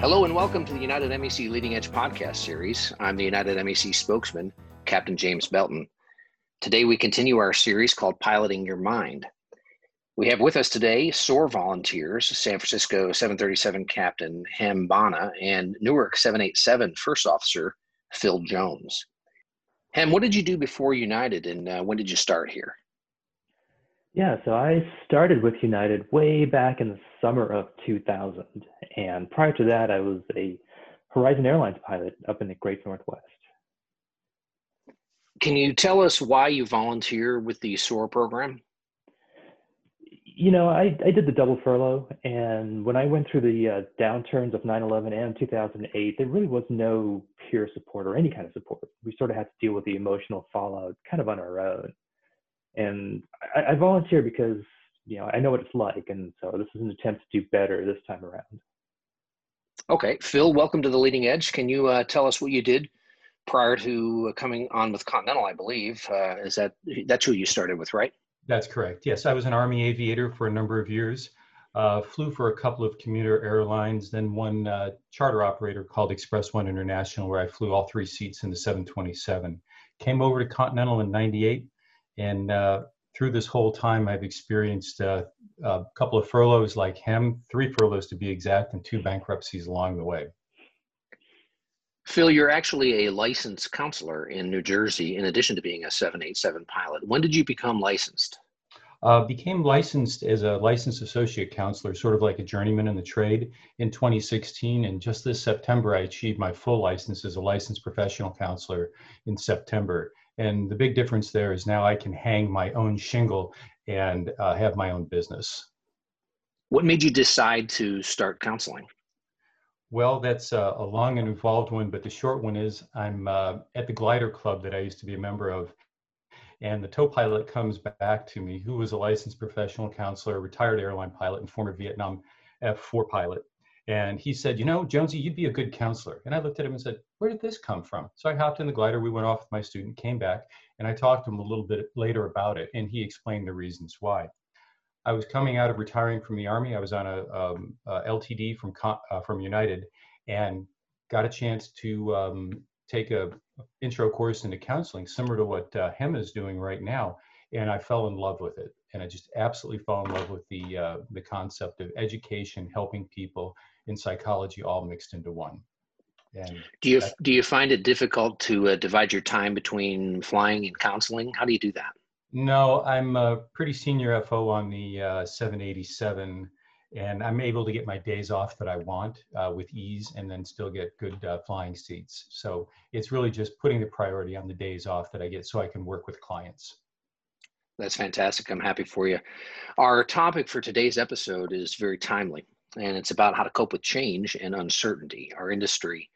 Hello and welcome to the United MEC Leading Edge podcast series. I'm the United MEC spokesman, Captain James Belton. Today we continue our series called Piloting Your Mind. We have with us today SOAR volunteers, San Francisco 737 Captain Ham Bana and Newark 787 First Officer Phil Jones. Ham, what did you do before United and uh, when did you start here? Yeah, so I started with United way back in the summer of 2000. And prior to that, I was a Horizon Airlines pilot up in the Great Northwest. Can you tell us why you volunteer with the SOAR program? You know, I, I did the double furlough, and when I went through the uh, downturns of 9 11 and 2008, there really was no peer support or any kind of support. We sort of had to deal with the emotional fallout kind of on our own. And I, I volunteer because, you know, I know what it's like. And so this is an attempt to do better this time around. Okay. Phil, welcome to the Leading Edge. Can you uh, tell us what you did prior to coming on with Continental, I believe? Uh, is that, that's who you started with, right? That's correct. Yes, I was an Army aviator for a number of years. Uh, flew for a couple of commuter airlines, then one uh, charter operator called Express One International, where I flew all three seats in the 727. Came over to Continental in 98, and uh, through this whole time, I've experienced uh, a couple of furloughs like him, three furloughs to be exact, and two bankruptcies along the way. Phil, you're actually a licensed counselor in New Jersey, in addition to being a 787 pilot. When did you become licensed? Uh, became licensed as a licensed associate counselor, sort of like a journeyman in the trade in 2016. And just this September, I achieved my full license as a licensed professional counselor in September. And the big difference there is now I can hang my own shingle and uh, have my own business. What made you decide to start counseling? Well, that's a, a long and involved one, but the short one is I'm uh, at the Glider Club that I used to be a member of. And the tow pilot comes back to me, who was a licensed professional counselor, retired airline pilot, and former Vietnam F4 pilot. And he said, You know, Jonesy, you'd be a good counselor. And I looked at him and said, Where did this come from? So I hopped in the glider. We went off with my student, came back, and I talked to him a little bit later about it. And he explained the reasons why. I was coming out of retiring from the Army. I was on a, um, a LTD from, uh, from United and got a chance to um, take a intro course into counseling, similar to what uh, Hem is doing right now. And I fell in love with it. And I just absolutely fell in love with the, uh, the concept of education, helping people, in psychology all mixed into one. And do you do you find it difficult to uh, divide your time between flying and counseling? How do you do that? No, I'm a pretty senior FO on the uh, 787, and I'm able to get my days off that I want uh, with ease, and then still get good uh, flying seats. So it's really just putting the priority on the days off that I get, so I can work with clients. That's fantastic. I'm happy for you. Our topic for today's episode is very timely and it's about how to cope with change and uncertainty. Our industry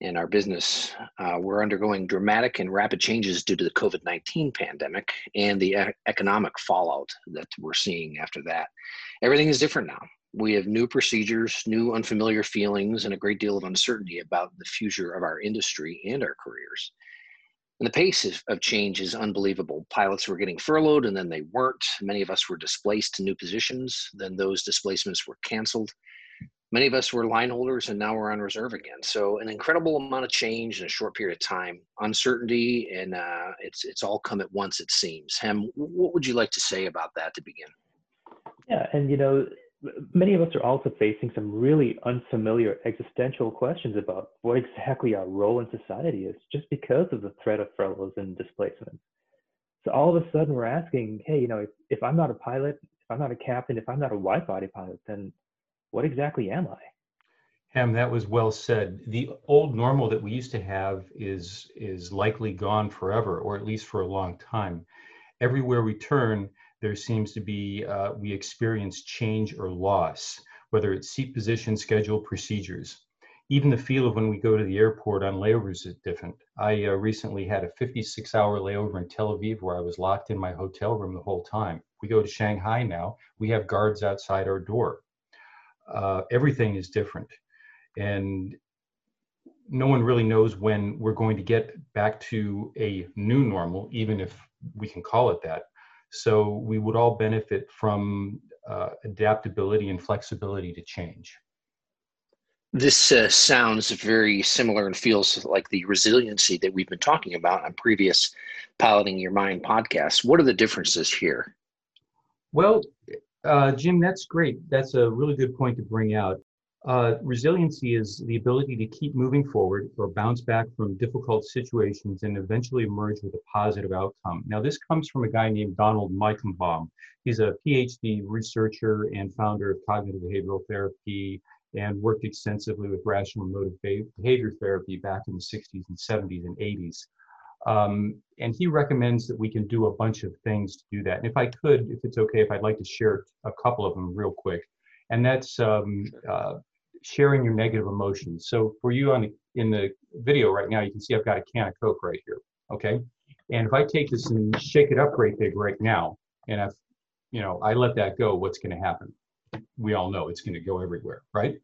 and our business, uh, we're undergoing dramatic and rapid changes due to the COVID 19 pandemic and the e- economic fallout that we're seeing after that. Everything is different now. We have new procedures, new unfamiliar feelings, and a great deal of uncertainty about the future of our industry and our careers. And the pace of change is unbelievable. Pilots were getting furloughed and then they weren't. Many of us were displaced to new positions. Then those displacements were canceled. Many of us were line holders and now we're on reserve again. So an incredible amount of change in a short period of time, uncertainty, and uh, it's it's all come at once. It seems. Hem, what would you like to say about that to begin? Yeah, and you know, many of us are also facing some really unfamiliar existential questions about what exactly our role in society is just because of the threat of furloughs and displacements. So all of a sudden we're asking, hey, you know, if, if I'm not a pilot, if I'm not a captain, if I'm not a wide body pilot, then what exactly am I? Hem, that was well said. The old normal that we used to have is is likely gone forever, or at least for a long time. Everywhere we turn, there seems to be, uh, we experience change or loss, whether it's seat position, schedule, procedures. Even the feel of when we go to the airport on layovers is different. I uh, recently had a 56 hour layover in Tel Aviv where I was locked in my hotel room the whole time. We go to Shanghai now, we have guards outside our door. Uh, everything is different. And no one really knows when we're going to get back to a new normal, even if we can call it that. So we would all benefit from uh, adaptability and flexibility to change. This uh, sounds very similar and feels like the resiliency that we've been talking about on previous Piloting Your Mind podcasts. What are the differences here? Well, uh, Jim, that's great. That's a really good point to bring out. Uh, resiliency is the ability to keep moving forward or bounce back from difficult situations and eventually emerge with a positive outcome. Now, this comes from a guy named Donald Meichenbaum. He's a PhD researcher and founder of cognitive behavioral therapy and worked extensively with rational emotive behavior therapy back in the 60s and 70s and 80s. Um, and he recommends that we can do a bunch of things to do that. And if I could, if it's okay, if I'd like to share a couple of them real quick, and that's um, uh, sharing your negative emotions. So for you on the, in the video right now, you can see I've got a can of Coke right here. Okay, and if I take this and shake it up right big right now, and if you know I let that go, what's going to happen? We all know it's going to go everywhere, right?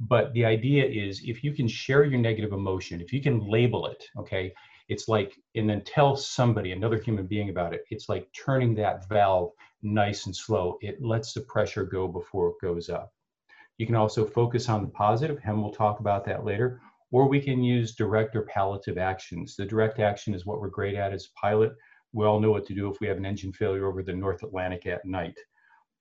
But the idea is if you can share your negative emotion, if you can label it, okay, it's like, and then tell somebody, another human being about it, it's like turning that valve nice and slow. It lets the pressure go before it goes up. You can also focus on the positive, and we'll talk about that later, or we can use direct or palliative actions. The direct action is what we're great at as pilot. We all know what to do if we have an engine failure over the North Atlantic at night.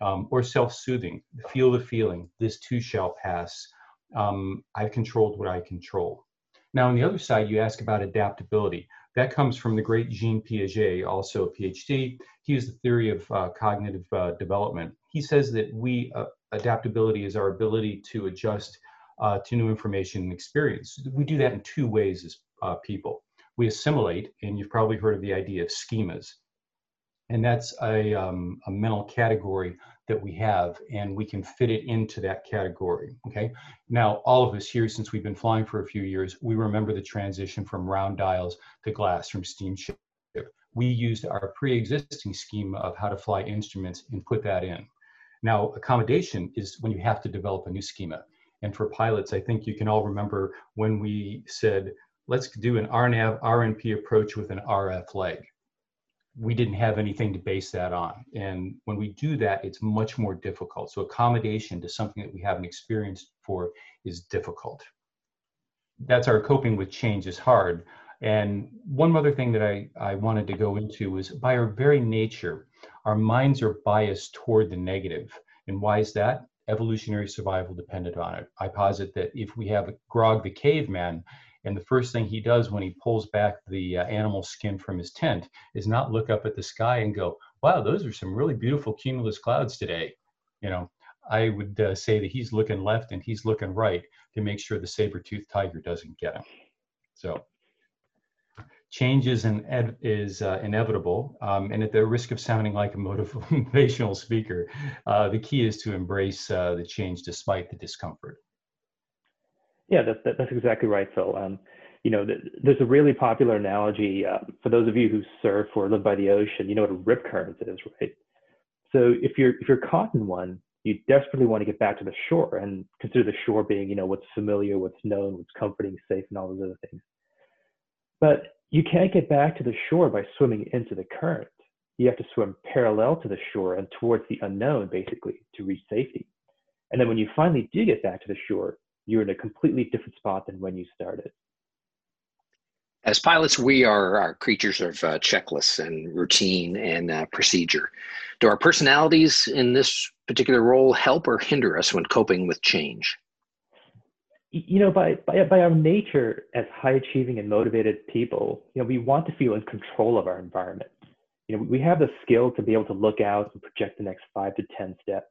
Um, or self-soothing, feel the feeling, this too shall pass um, I've controlled what I control. Now, on the other side, you ask about adaptability. That comes from the great Jean Piaget, also a PhD. He used the theory of uh, cognitive uh, development. He says that we uh, adaptability is our ability to adjust uh, to new information and experience. We do that in two ways as uh, people. We assimilate, and you've probably heard of the idea of schemas. And that's a, um, a mental category that we have and we can fit it into that category okay? Now all of us here since we've been flying for a few years we remember the transition from round dials to glass from steamship. We used our pre-existing schema of how to fly instruments and put that in. Now accommodation is when you have to develop a new schema. And for pilots i think you can all remember when we said let's do an rnav rnp approach with an rf leg we didn't have anything to base that on. And when we do that, it's much more difficult. So accommodation to something that we haven't experienced for is difficult. That's our coping with change is hard. And one other thing that I, I wanted to go into is by our very nature, our minds are biased toward the negative. And why is that? Evolutionary survival depended on it. I posit that if we have Grog the caveman, and the first thing he does when he pulls back the uh, animal skin from his tent is not look up at the sky and go, wow, those are some really beautiful cumulus clouds today. You know, I would uh, say that he's looking left and he's looking right to make sure the saber-toothed tiger doesn't get him. So change is, is uh, inevitable. Um, and at the risk of sounding like a motivational speaker, uh, the key is to embrace uh, the change despite the discomfort. Yeah, that, that, that's exactly right, Phil. Um, you know, th- there's a really popular analogy uh, for those of you who surf or live by the ocean. You know what a rip current is, right? So if you're if you're caught in one, you desperately want to get back to the shore and consider the shore being, you know, what's familiar, what's known, what's comforting, safe, and all those other things. But you can't get back to the shore by swimming into the current. You have to swim parallel to the shore and towards the unknown, basically, to reach safety. And then when you finally do get back to the shore, you're in a completely different spot than when you started. As pilots, we are, are creatures of uh, checklists and routine and uh, procedure. Do our personalities in this particular role help or hinder us when coping with change? You know, by, by, by our nature as high achieving and motivated people, you know, we want to feel in control of our environment. You know, we have the skill to be able to look out and project the next five to 10 steps.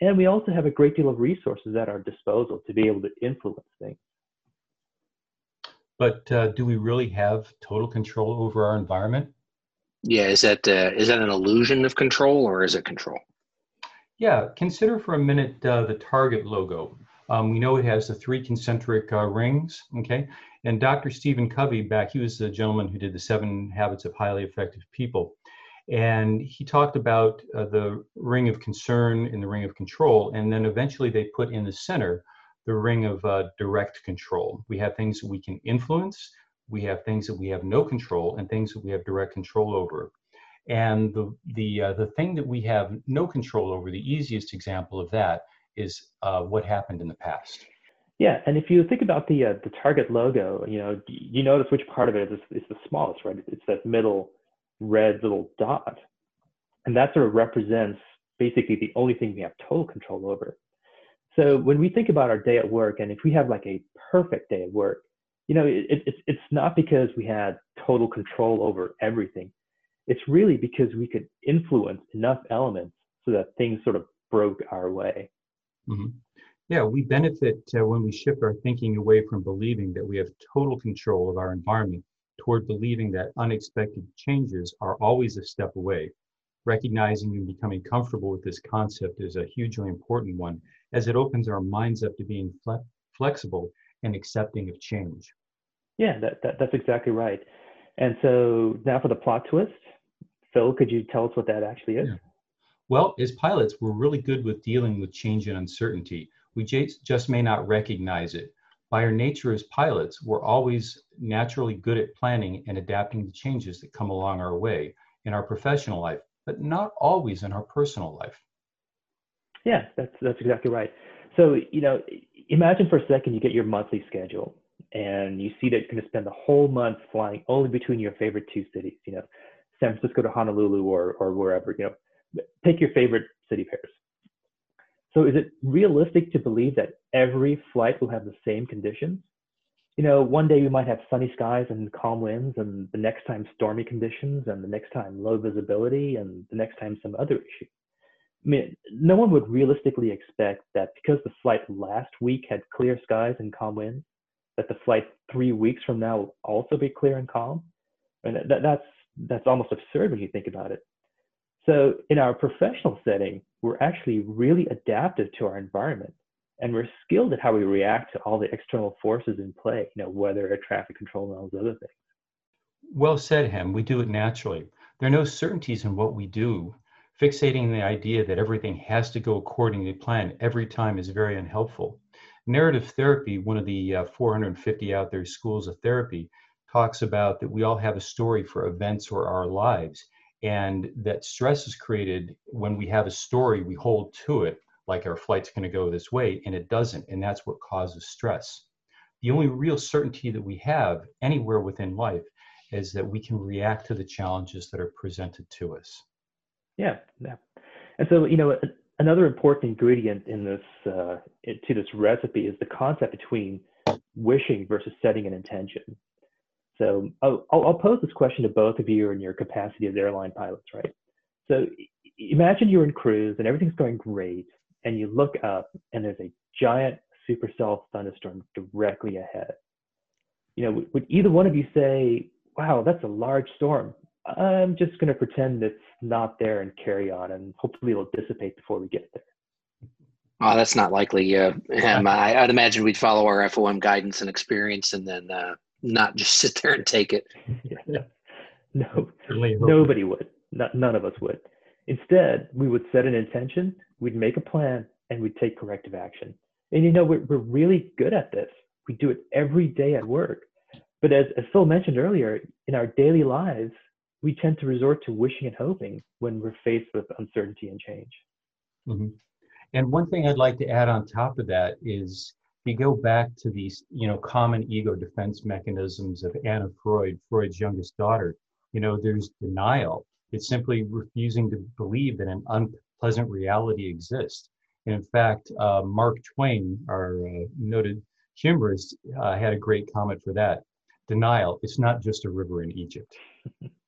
And we also have a great deal of resources at our disposal to be able to influence things. But uh, do we really have total control over our environment? Yeah, is that uh, is that an illusion of control or is it control? Yeah, consider for a minute uh, the Target logo. Um, we know it has the three concentric uh, rings, okay? And Dr. Stephen Covey, back, he was the gentleman who did the seven habits of highly effective people. And he talked about uh, the ring of concern and the ring of control. And then eventually they put in the center the ring of uh, direct control. We have things that we can influence, we have things that we have no control, and things that we have direct control over. And the, the, uh, the thing that we have no control over, the easiest example of that is uh, what happened in the past. Yeah, and if you think about the uh, the Target logo, you know, you notice which part of it is, is the smallest, right? It's that middle red little dot, and that sort of represents basically the only thing we have total control over. So when we think about our day at work, and if we have like a perfect day at work, you know, it, it's it's not because we had total control over everything. It's really because we could influence enough elements so that things sort of broke our way. Mm-hmm. Yeah, we benefit uh, when we shift our thinking away from believing that we have total control of our environment toward believing that unexpected changes are always a step away. Recognizing and becoming comfortable with this concept is a hugely important one as it opens our minds up to being fle- flexible and accepting of change. Yeah, that, that, that's exactly right. And so now for the plot twist, Phil, could you tell us what that actually is? Yeah. Well, as pilots, we're really good with dealing with change and uncertainty. We just may not recognize it. By our nature as pilots, we're always naturally good at planning and adapting to changes that come along our way in our professional life, but not always in our personal life. Yeah, that's that's exactly right. So, you know, imagine for a second you get your monthly schedule and you see that you're going to spend the whole month flying only between your favorite two cities, you know, San Francisco to Honolulu or or wherever, you know, take your favorite city pairs. So is it realistic to believe that every flight will have the same conditions? You know, one day we might have sunny skies and calm winds, and the next time stormy conditions, and the next time low visibility, and the next time some other issue. I mean, no one would realistically expect that because the flight last week had clear skies and calm winds, that the flight three weeks from now will also be clear and calm. And that, that's that's almost absurd when you think about it. So in our professional setting, we're actually really adaptive to our environment and we're skilled at how we react to all the external forces in play, you know, weather, air traffic control, and all those other things. Well said, Hem. We do it naturally. There are no certainties in what we do. Fixating the idea that everything has to go according to plan every time is very unhelpful. Narrative therapy, one of the uh, 450 out there schools of therapy, talks about that we all have a story for events or our lives and that stress is created when we have a story we hold to it like our flight's going to go this way and it doesn't and that's what causes stress. The only real certainty that we have anywhere within life is that we can react to the challenges that are presented to us. Yeah yeah. And so you know another important ingredient in this uh, to this recipe is the concept between wishing versus setting an intention so I'll, I'll pose this question to both of you in your capacity as airline pilots, right? So imagine you're in cruise and everything's going great, and you look up and there's a giant supercell thunderstorm directly ahead. You know, would either one of you say, "Wow, that's a large storm"? I'm just going to pretend it's not there and carry on, and hopefully it'll dissipate before we get there. Oh, that's not likely. Uh, I, would imagine we'd follow our FOM guidance and experience, and then uh, not just sit there and take it. yeah, no, nobody would. Not, none of us would. Instead, we would set an intention, we'd make a plan, and we'd take corrective action. And you know, we're, we're really good at this. We do it every day at work. But as, as Phil mentioned earlier, in our daily lives, we tend to resort to wishing and hoping when we're faced with uncertainty and change. Mm-hmm. And one thing I'd like to add on top of that is you go back to these, you know, common ego defense mechanisms of Anna Freud, Freud's youngest daughter, you know, there's denial. It's simply refusing to believe that an unpleasant reality exists. And in fact, uh, Mark Twain, our uh, noted humorist, uh, had a great comment for that. Denial, it's not just a river in Egypt.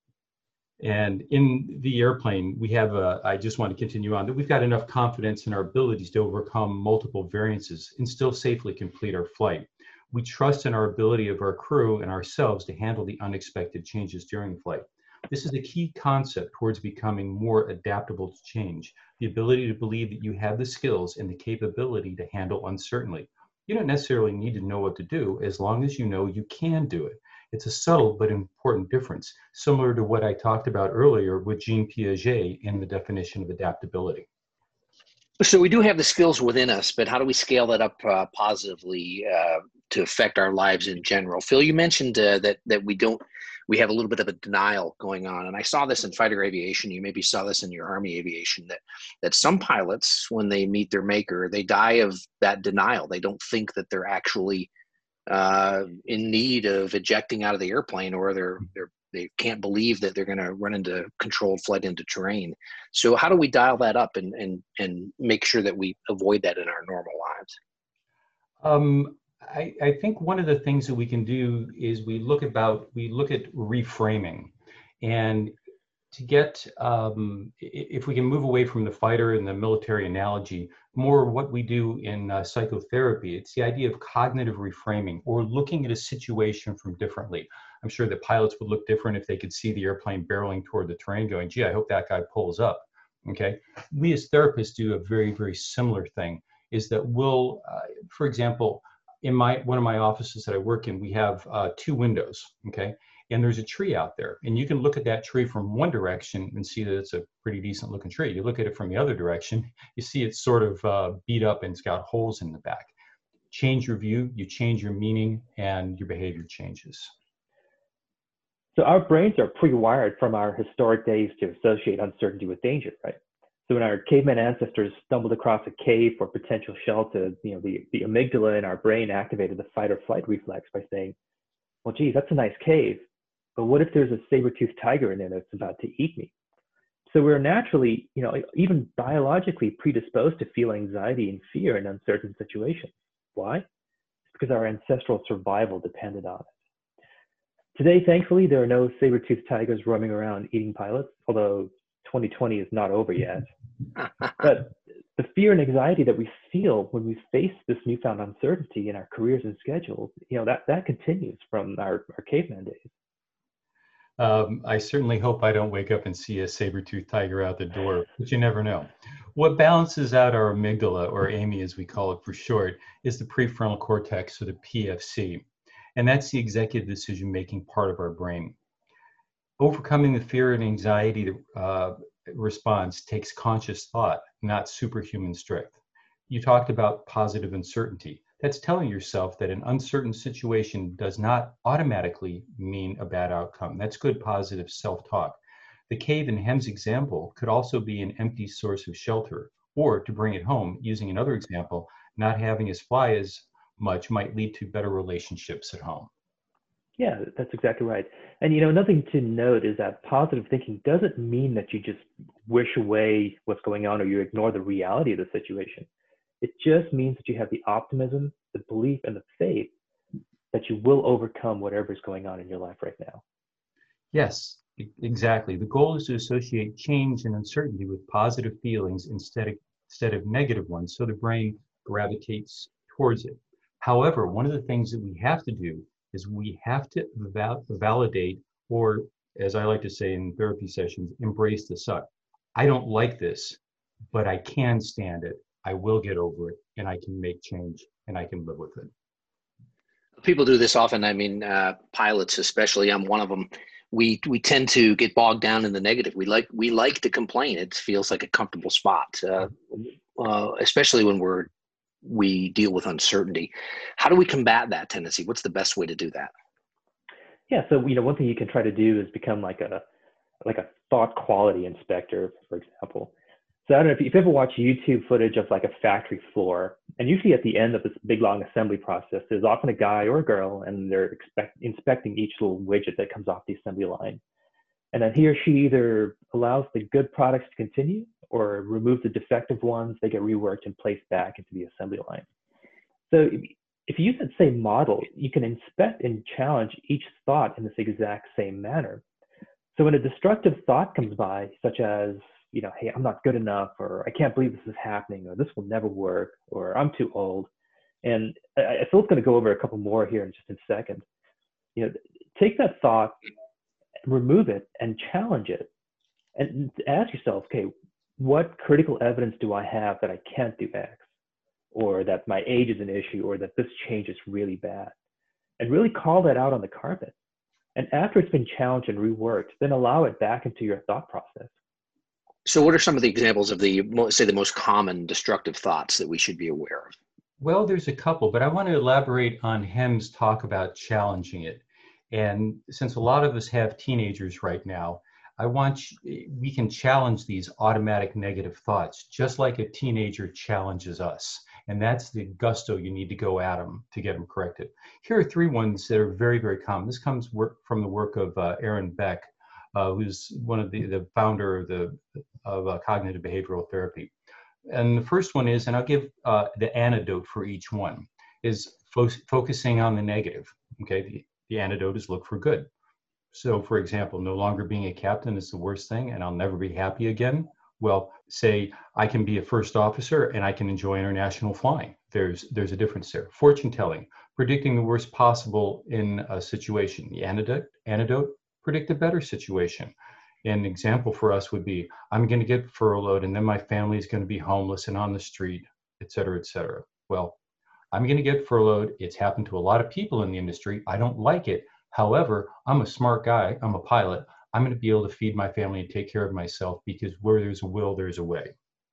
And in the airplane, we have, a, I just want to continue on, that we've got enough confidence in our abilities to overcome multiple variances and still safely complete our flight. We trust in our ability of our crew and ourselves to handle the unexpected changes during flight. This is a key concept towards becoming more adaptable to change, the ability to believe that you have the skills and the capability to handle uncertainty. You don't necessarily need to know what to do as long as you know you can do it. It's a subtle but important difference, similar to what I talked about earlier with Jean Piaget in the definition of adaptability. So we do have the skills within us, but how do we scale that up uh, positively uh, to affect our lives in general? Phil, you mentioned uh, that that we don't we have a little bit of a denial going on. And I saw this in fighter aviation. You maybe saw this in your Army aviation that that some pilots, when they meet their maker, they die of that denial. They don't think that they're actually uh, in need of ejecting out of the airplane, or they're they're they can't believe that they're going to run into controlled flight into terrain. So how do we dial that up and and and make sure that we avoid that in our normal lives? Um, I, I think one of the things that we can do is we look about we look at reframing, and to get um, if we can move away from the fighter and the military analogy, more what we do in uh, psychotherapy. It's the idea of cognitive reframing or looking at a situation from differently. I'm sure that pilots would look different if they could see the airplane barreling toward the terrain, going, "Gee, I hope that guy pulls up." Okay, we as therapists do a very very similar thing. Is that we'll, uh, for example in my one of my offices that I work in, we have uh, two windows. Okay, and there's a tree out there, and you can look at that tree from one direction and see that it's a pretty decent looking tree. You look at it from the other direction, you see it's sort of uh, beat up and it's got holes in the back. Change your view, you change your meaning, and your behavior changes. So our brains are pre-wired from our historic days to associate uncertainty with danger, right? So when our caveman ancestors stumbled across a cave for potential shelter, you know, the, the amygdala in our brain activated the fight or flight reflex by saying, well, geez, that's a nice cave, but what if there's a saber-toothed tiger in there that's about to eat me? So we're naturally, you know, even biologically predisposed to feel anxiety and fear in uncertain situations. Why? It's because our ancestral survival depended on it. Today, thankfully, there are no saber-toothed tigers roaming around eating pilots, although 2020 is not over yet. but the fear and anxiety that we feel when we face this newfound uncertainty in our careers and schedules, you know, that, that continues from our, our caveman days. Um, I certainly hope I don't wake up and see a saber-toothed tiger out the door, but you never know. What balances out our amygdala, or AMI as we call it for short, is the prefrontal cortex, or the PFC. And that's the executive decision making part of our brain overcoming the fear and anxiety uh, response takes conscious thought, not superhuman strength. You talked about positive uncertainty. That's telling yourself that an uncertain situation does not automatically mean a bad outcome. That's good positive self talk. The cave in Hem's example could also be an empty source of shelter. Or to bring it home, using another example, not having us fly as much might lead to better relationships at home. Yeah, that's exactly right. And you know, another thing to note is that positive thinking doesn't mean that you just wish away what's going on or you ignore the reality of the situation. It just means that you have the optimism, the belief, and the faith that you will overcome whatever is going on in your life right now. Yes, exactly. The goal is to associate change and uncertainty with positive feelings instead of, instead of negative ones, so the brain gravitates towards it. However, one of the things that we have to do is we have to val- validate, or as I like to say in therapy sessions, embrace the suck. I don't like this, but I can stand it. I will get over it, and I can make change, and I can live with it. People do this often. I mean, uh, pilots, especially. I'm one of them. We we tend to get bogged down in the negative. We like we like to complain. It feels like a comfortable spot, uh, uh, especially when we're we deal with uncertainty. How do we combat that tendency? What's the best way to do that? Yeah, so you know, one thing you can try to do is become like a like a thought quality inspector, for example. So I don't know if you've ever watched YouTube footage of like a factory floor, and usually at the end of this big long assembly process, there's often a guy or a girl, and they're expect, inspecting each little widget that comes off the assembly line. And then he or she either allows the good products to continue, or remove the defective ones, they get reworked and placed back into the assembly line. So if you use that same model, you can inspect and challenge each thought in this exact same manner. So when a destructive thought comes by, such as, you know, hey, I'm not good enough, or I can't believe this is happening, or this will never work, or I'm too old, and I, Phil's going to go over a couple more here in just a second. You know, take that thought, remove it, and challenge it, and ask yourself, okay, what critical evidence do I have that I can't do X, or that my age is an issue, or that this change is really bad? And really call that out on the carpet. And after it's been challenged and reworked, then allow it back into your thought process. So, what are some of the examples of the, say, the most common destructive thoughts that we should be aware of? Well, there's a couple, but I want to elaborate on Hem's talk about challenging it. And since a lot of us have teenagers right now, I want we can challenge these automatic negative thoughts just like a teenager challenges us. And that's the gusto you need to go at them to get them corrected. Here are three ones that are very, very common. This comes work from the work of uh, Aaron Beck, uh, who's one of the, the founder of the of uh, cognitive behavioral therapy. And the first one is, and I'll give uh, the antidote for each one, is fo- focusing on the negative. Okay, the, the antidote is look for good. So, for example, no longer being a captain is the worst thing, and I'll never be happy again. Well, say I can be a first officer and I can enjoy international flying. There's there's a difference there. Fortune telling, predicting the worst possible in a situation. The antidote, antidote, predict a better situation. An example for us would be I'm going to get furloughed and then my family is going to be homeless and on the street, et cetera, et cetera. Well, I'm going to get furloughed. It's happened to a lot of people in the industry. I don't like it, However, I'm a smart guy, I'm a pilot. I'm going to be able to feed my family and take care of myself because where there's a will, there's a way.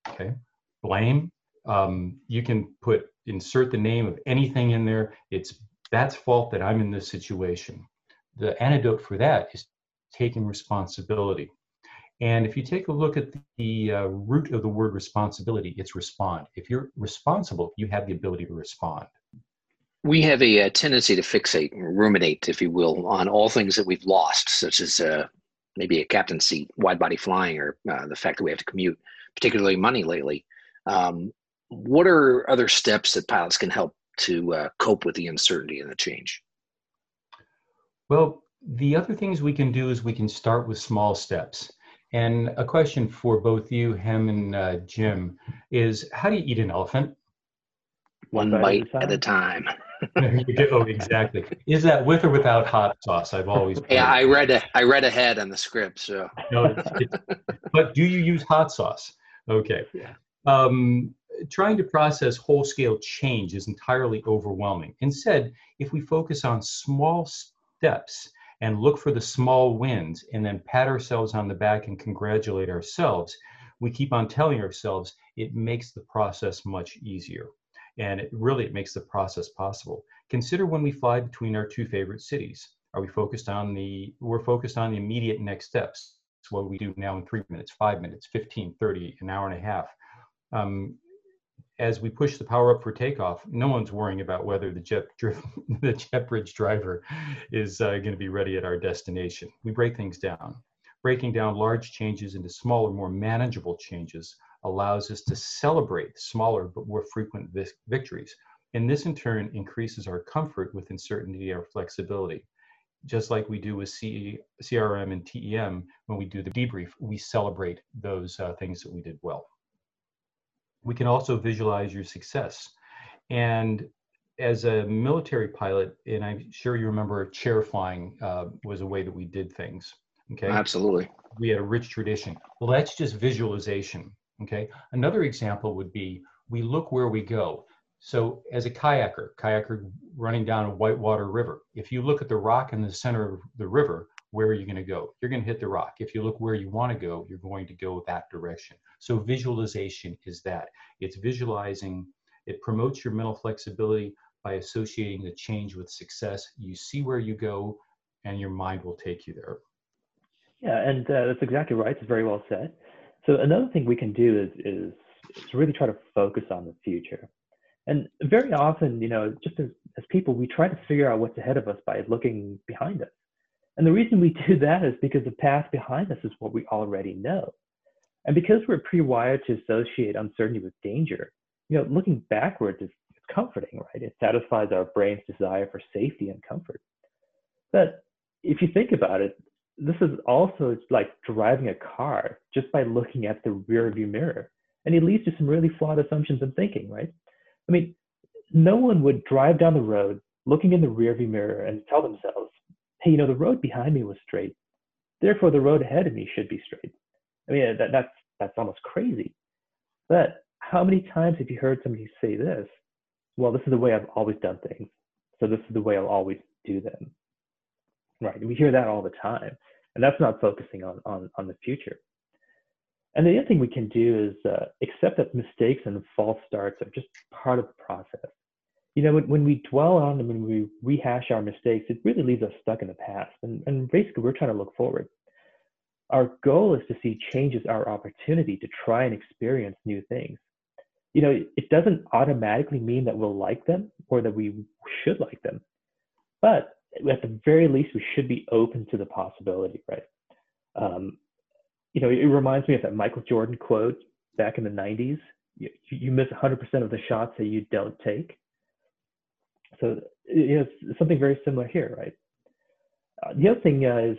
Okay. Blame. Um, you can put insert the name of anything in there. It's that's fault that I'm in this situation. The antidote for that is taking responsibility. And if you take a look at the uh, root of the word responsibility, it's respond. If you're responsible, you have the ability to respond we have a, a, tendency to fixate, and ruminate, if you will, on all things that we've lost, such as uh, maybe a captain's seat, wide body flying, or uh, the fact that we have to commute, particularly money lately. Um, what are other steps that pilots can help to uh, cope with the uncertainty and the change? Well, the other things we can do is we can start with small steps. And a question for both you, Hem and uh, Jim, is how do you eat an elephant? One bite at a time. oh, exactly. Is that with or without hot sauce? I've always. Yeah, I read a, I read ahead on the script, so. no, it's, it's, but do you use hot sauce? Okay. Yeah. Um, trying to process whole scale change is entirely overwhelming. Instead, if we focus on small steps and look for the small wins and then pat ourselves on the back and congratulate ourselves, we keep on telling ourselves it makes the process much easier and it really it makes the process possible. Consider when we fly between our two favorite cities. Are we focused on the, we're focused on the immediate next steps. It's what we do now in three minutes, five minutes, 15, 30, an hour and a half. Um, as we push the power up for takeoff, no one's worrying about whether the jet, the jet bridge driver is uh, going to be ready at our destination. We break things down. Breaking down large changes into smaller, more manageable changes allows us to celebrate smaller but more frequent victories. And this in turn increases our comfort with uncertainty or flexibility. Just like we do with CRM and TEM, when we do the debrief, we celebrate those uh, things that we did well. We can also visualize your success. And as a military pilot, and I'm sure you remember chair flying uh, was a way that we did things. Okay. Absolutely. We had a rich tradition. Well, that's just visualization. Okay. Another example would be we look where we go. So as a kayaker, kayaker running down a whitewater river, if you look at the rock in the center of the river, where are you going to go? You're going to hit the rock. If you look where you want to go, you're going to go that direction. So visualization is that. It's visualizing, it promotes your mental flexibility by associating the change with success. You see where you go and your mind will take you there. Yeah, and uh, that's exactly right. It's very well said. So another thing we can do is, is, is really try to focus on the future. And very often, you know, just as, as people, we try to figure out what's ahead of us by looking behind us. And the reason we do that is because the path behind us is what we already know. And because we're pre-wired to associate uncertainty with danger, you know, looking backwards is comforting, right? It satisfies our brain's desire for safety and comfort. But if you think about it, this is also like driving a car just by looking at the rear view mirror. And it leads to some really flawed assumptions and thinking, right? I mean, no one would drive down the road looking in the rear view mirror and tell themselves, hey, you know, the road behind me was straight. Therefore, the road ahead of me should be straight. I mean, that, that's, that's almost crazy. But how many times have you heard somebody say this? Well, this is the way I've always done things. So this is the way I'll always do them. Right. We hear that all the time. And that's not focusing on, on, on the future. And the other thing we can do is uh, accept that mistakes and false starts are just part of the process. you know, when, when we dwell on them and we rehash our mistakes, it really leaves us stuck in the past. And, and basically, we're trying to look forward. Our goal is to see change as our opportunity to try and experience new things. You know, it doesn't automatically mean that we'll like them or that we should like them, but at the very least, we should be open to the possibility, right? Um, you know, it reminds me of that Michael Jordan quote back in the 90s you, you miss 100% of the shots that you don't take. So you know, it's something very similar here, right? Uh, the other thing uh, is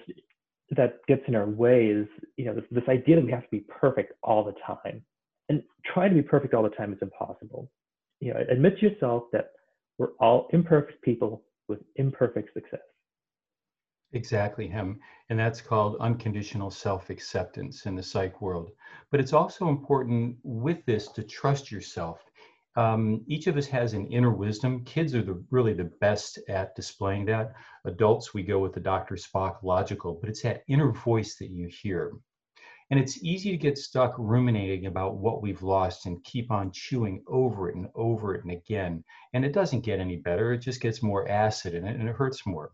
that gets in our way is you know this, this idea that we have to be perfect all the time, and trying to be perfect all the time is impossible. You know, admit to yourself that we're all imperfect people with imperfect success. Exactly, Hem. And that's called unconditional self acceptance in the psych world. But it's also important with this to trust yourself. Um, each of us has an inner wisdom. Kids are the, really the best at displaying that. Adults, we go with the Dr. Spock logical, but it's that inner voice that you hear. And it's easy to get stuck ruminating about what we've lost and keep on chewing over it and over it and again. And it doesn't get any better, it just gets more acid in it and it hurts more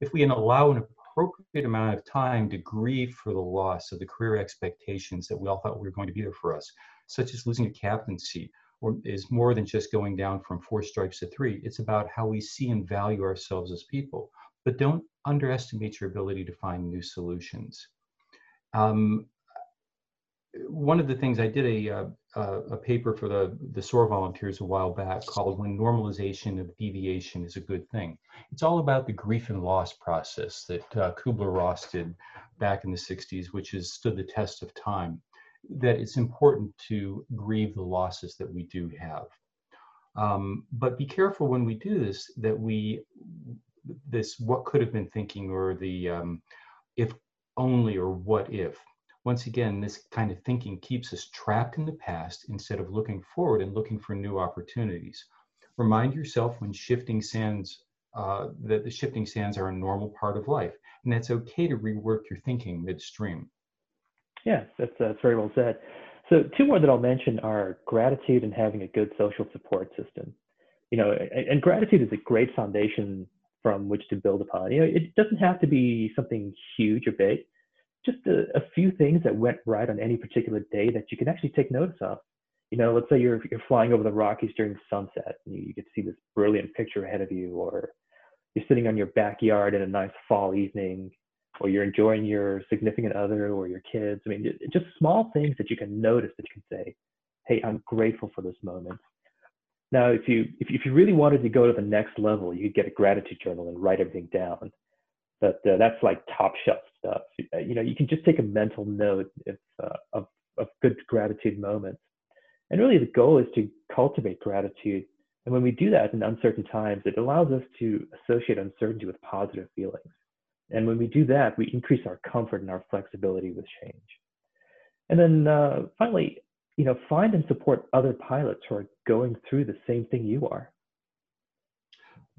if we allow an appropriate amount of time to grieve for the loss of the career expectations that we all thought were going to be there for us, such as losing a captaincy, or is more than just going down from four stripes to three. It's about how we see and value ourselves as people. But don't underestimate your ability to find new solutions. Um, one of the things I did a, uh, uh, a paper for the, the SOAR volunteers a while back called When Normalization of Deviation is a Good Thing. It's all about the grief and loss process that uh, Kubler-Ross did back in the 60s, which has stood the test of time, that it's important to grieve the losses that we do have. Um, but be careful when we do this, that we, this what could have been thinking or the um, if only or what if once again, this kind of thinking keeps us trapped in the past instead of looking forward and looking for new opportunities. Remind yourself when shifting sands uh, that the shifting sands are a normal part of life, and that's okay to rework your thinking midstream. Yeah, that's, that's very well said. So two more that I'll mention are gratitude and having a good social support system. You know, and gratitude is a great foundation from which to build upon. You know, it doesn't have to be something huge or big just a, a, few things that went right on any particular day that you can actually take notice of. You know, let's say you're you're flying over the Rockies during sunset and you, you get to see this brilliant picture ahead of you, or you're sitting on your backyard in a nice fall evening, or you're enjoying your significant other or your kids. I mean, just small things that you can notice that you can say, "Hey, I'm grateful for this moment." Now, if you if, if you really wanted to go to the next level, you could get a gratitude journal and write everything down. But uh, that's like top shelf stuff. Uh, you know, you can just take a mental note if, uh, of, of good gratitude moments. And really, the goal is to cultivate gratitude. And when we do that in uncertain times, it allows us to associate uncertainty with positive feelings. And when we do that, we increase our comfort and our flexibility with change. And then uh, finally, you know, find and support other pilots who are going through the same thing you are.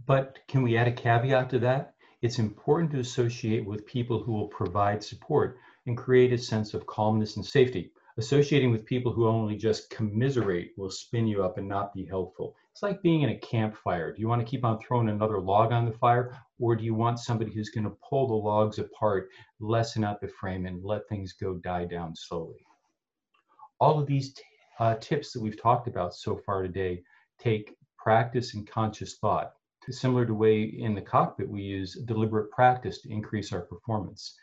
But can we add a caveat to that? it's important to associate with people who will provide support and create a sense of calmness and safety. Associating with people who only just commiserate will spin you up and not be helpful. It's like being in a campfire. Do you want to keep on throwing another log on the fire, or do you want somebody who's going to pull the logs apart, lessen out the frame, and let things go die down slowly? All of these uh, tips that we've talked about so far today take practice and conscious thought similar to way in the cockpit we use deliberate practice to increase our performance.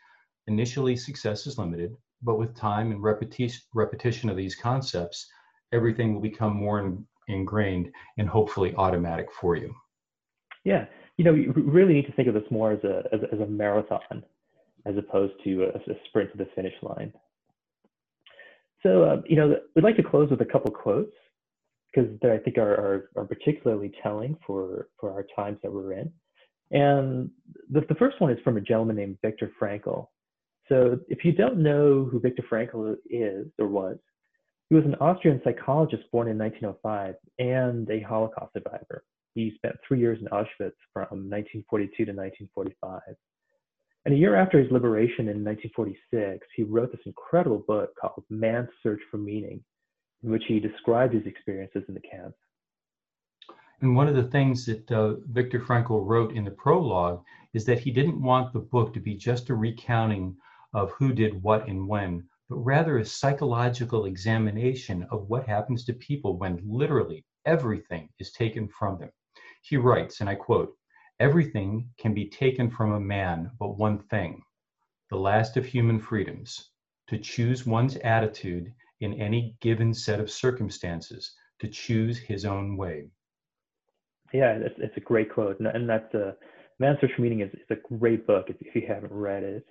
Initially, success is limited, but with time and repetition, repetition of these concepts, everything will become more in, ingrained and hopefully automatic for you. Yeah, you know, you really need to think of this more as a as, as a marathon, as opposed to a, a, sprint to the finish line. So, uh, you know, we'd like to close with a couple quotes because that I think are, are, are particularly telling for for our times that we're in. And the, the first one is from a gentleman named Viktor Frankl. So if you don't know who Viktor Frankl is or was, he was an Austrian psychologist born in 1905 and a Holocaust survivor. He spent three years in Auschwitz from 1942 to 1945. And a year after his liberation in 1946, he wrote this incredible book called Man's Search for Meaning, in which he described his experiences in the camp. And one of the things that uh, Viktor Frankl wrote in the prologue is that he didn't want the book to be just a recounting of who did what and when, but rather a psychological examination of what happens to people when literally everything is taken from them. He writes, and I quote, Everything can be taken from a man but one thing, the last of human freedoms, to choose one's attitude in any given set of circumstances, to choose his own way. Yeah, it's, it's a great quote. And, and that's a, Man's Search for Meaning is, is a great book if, if you haven't read it.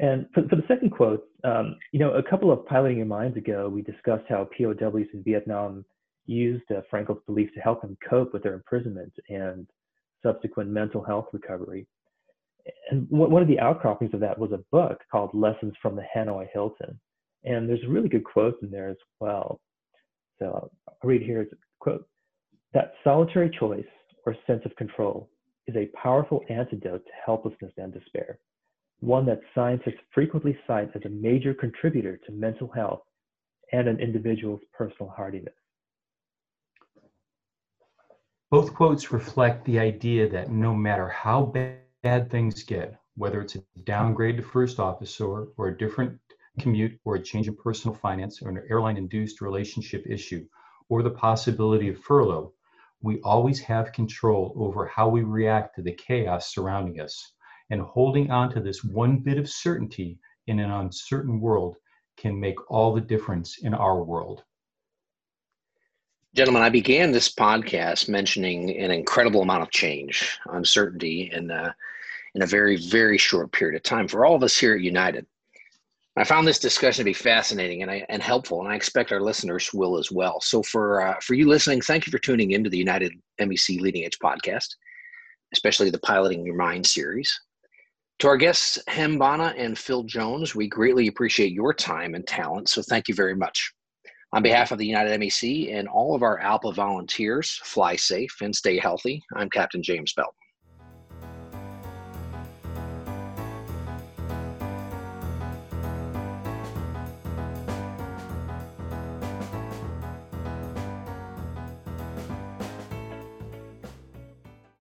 And for, for the second quote, um, you know, a couple of piloting your minds ago, we discussed how POWs in Vietnam used uh, Frankl's beliefs to help them cope with their imprisonment and subsequent mental health recovery. And one of the outcroppings of that was a book called Lessons from the Hanoi Hilton. And there's really good quote in there as well. So I'll read here, a quote, that solitary choice or sense of control is a powerful antidote to helplessness and despair, one that scientists frequently cite as a major contributor to mental health and an individual's personal hardiness. Both quotes reflect the idea that no matter how bad things get, whether it's a downgrade to first officer or a different commute or a change in personal finance or an airline induced relationship issue or the possibility of furlough, we always have control over how we react to the chaos surrounding us. And holding on to this one bit of certainty in an uncertain world can make all the difference in our world. Gentlemen, I began this podcast mentioning an incredible amount of change, uncertainty, in, uh, in a very, very short period of time for all of us here at United. I found this discussion to be fascinating and, I, and helpful, and I expect our listeners will as well. So, for uh, for you listening, thank you for tuning into the United MEC Leading Edge podcast, especially the Piloting Your Mind series. To our guests, Hem Bana and Phil Jones, we greatly appreciate your time and talent, so thank you very much. On behalf of the United MEC and all of our ALPA volunteers, fly safe and stay healthy. I'm Captain James Bell.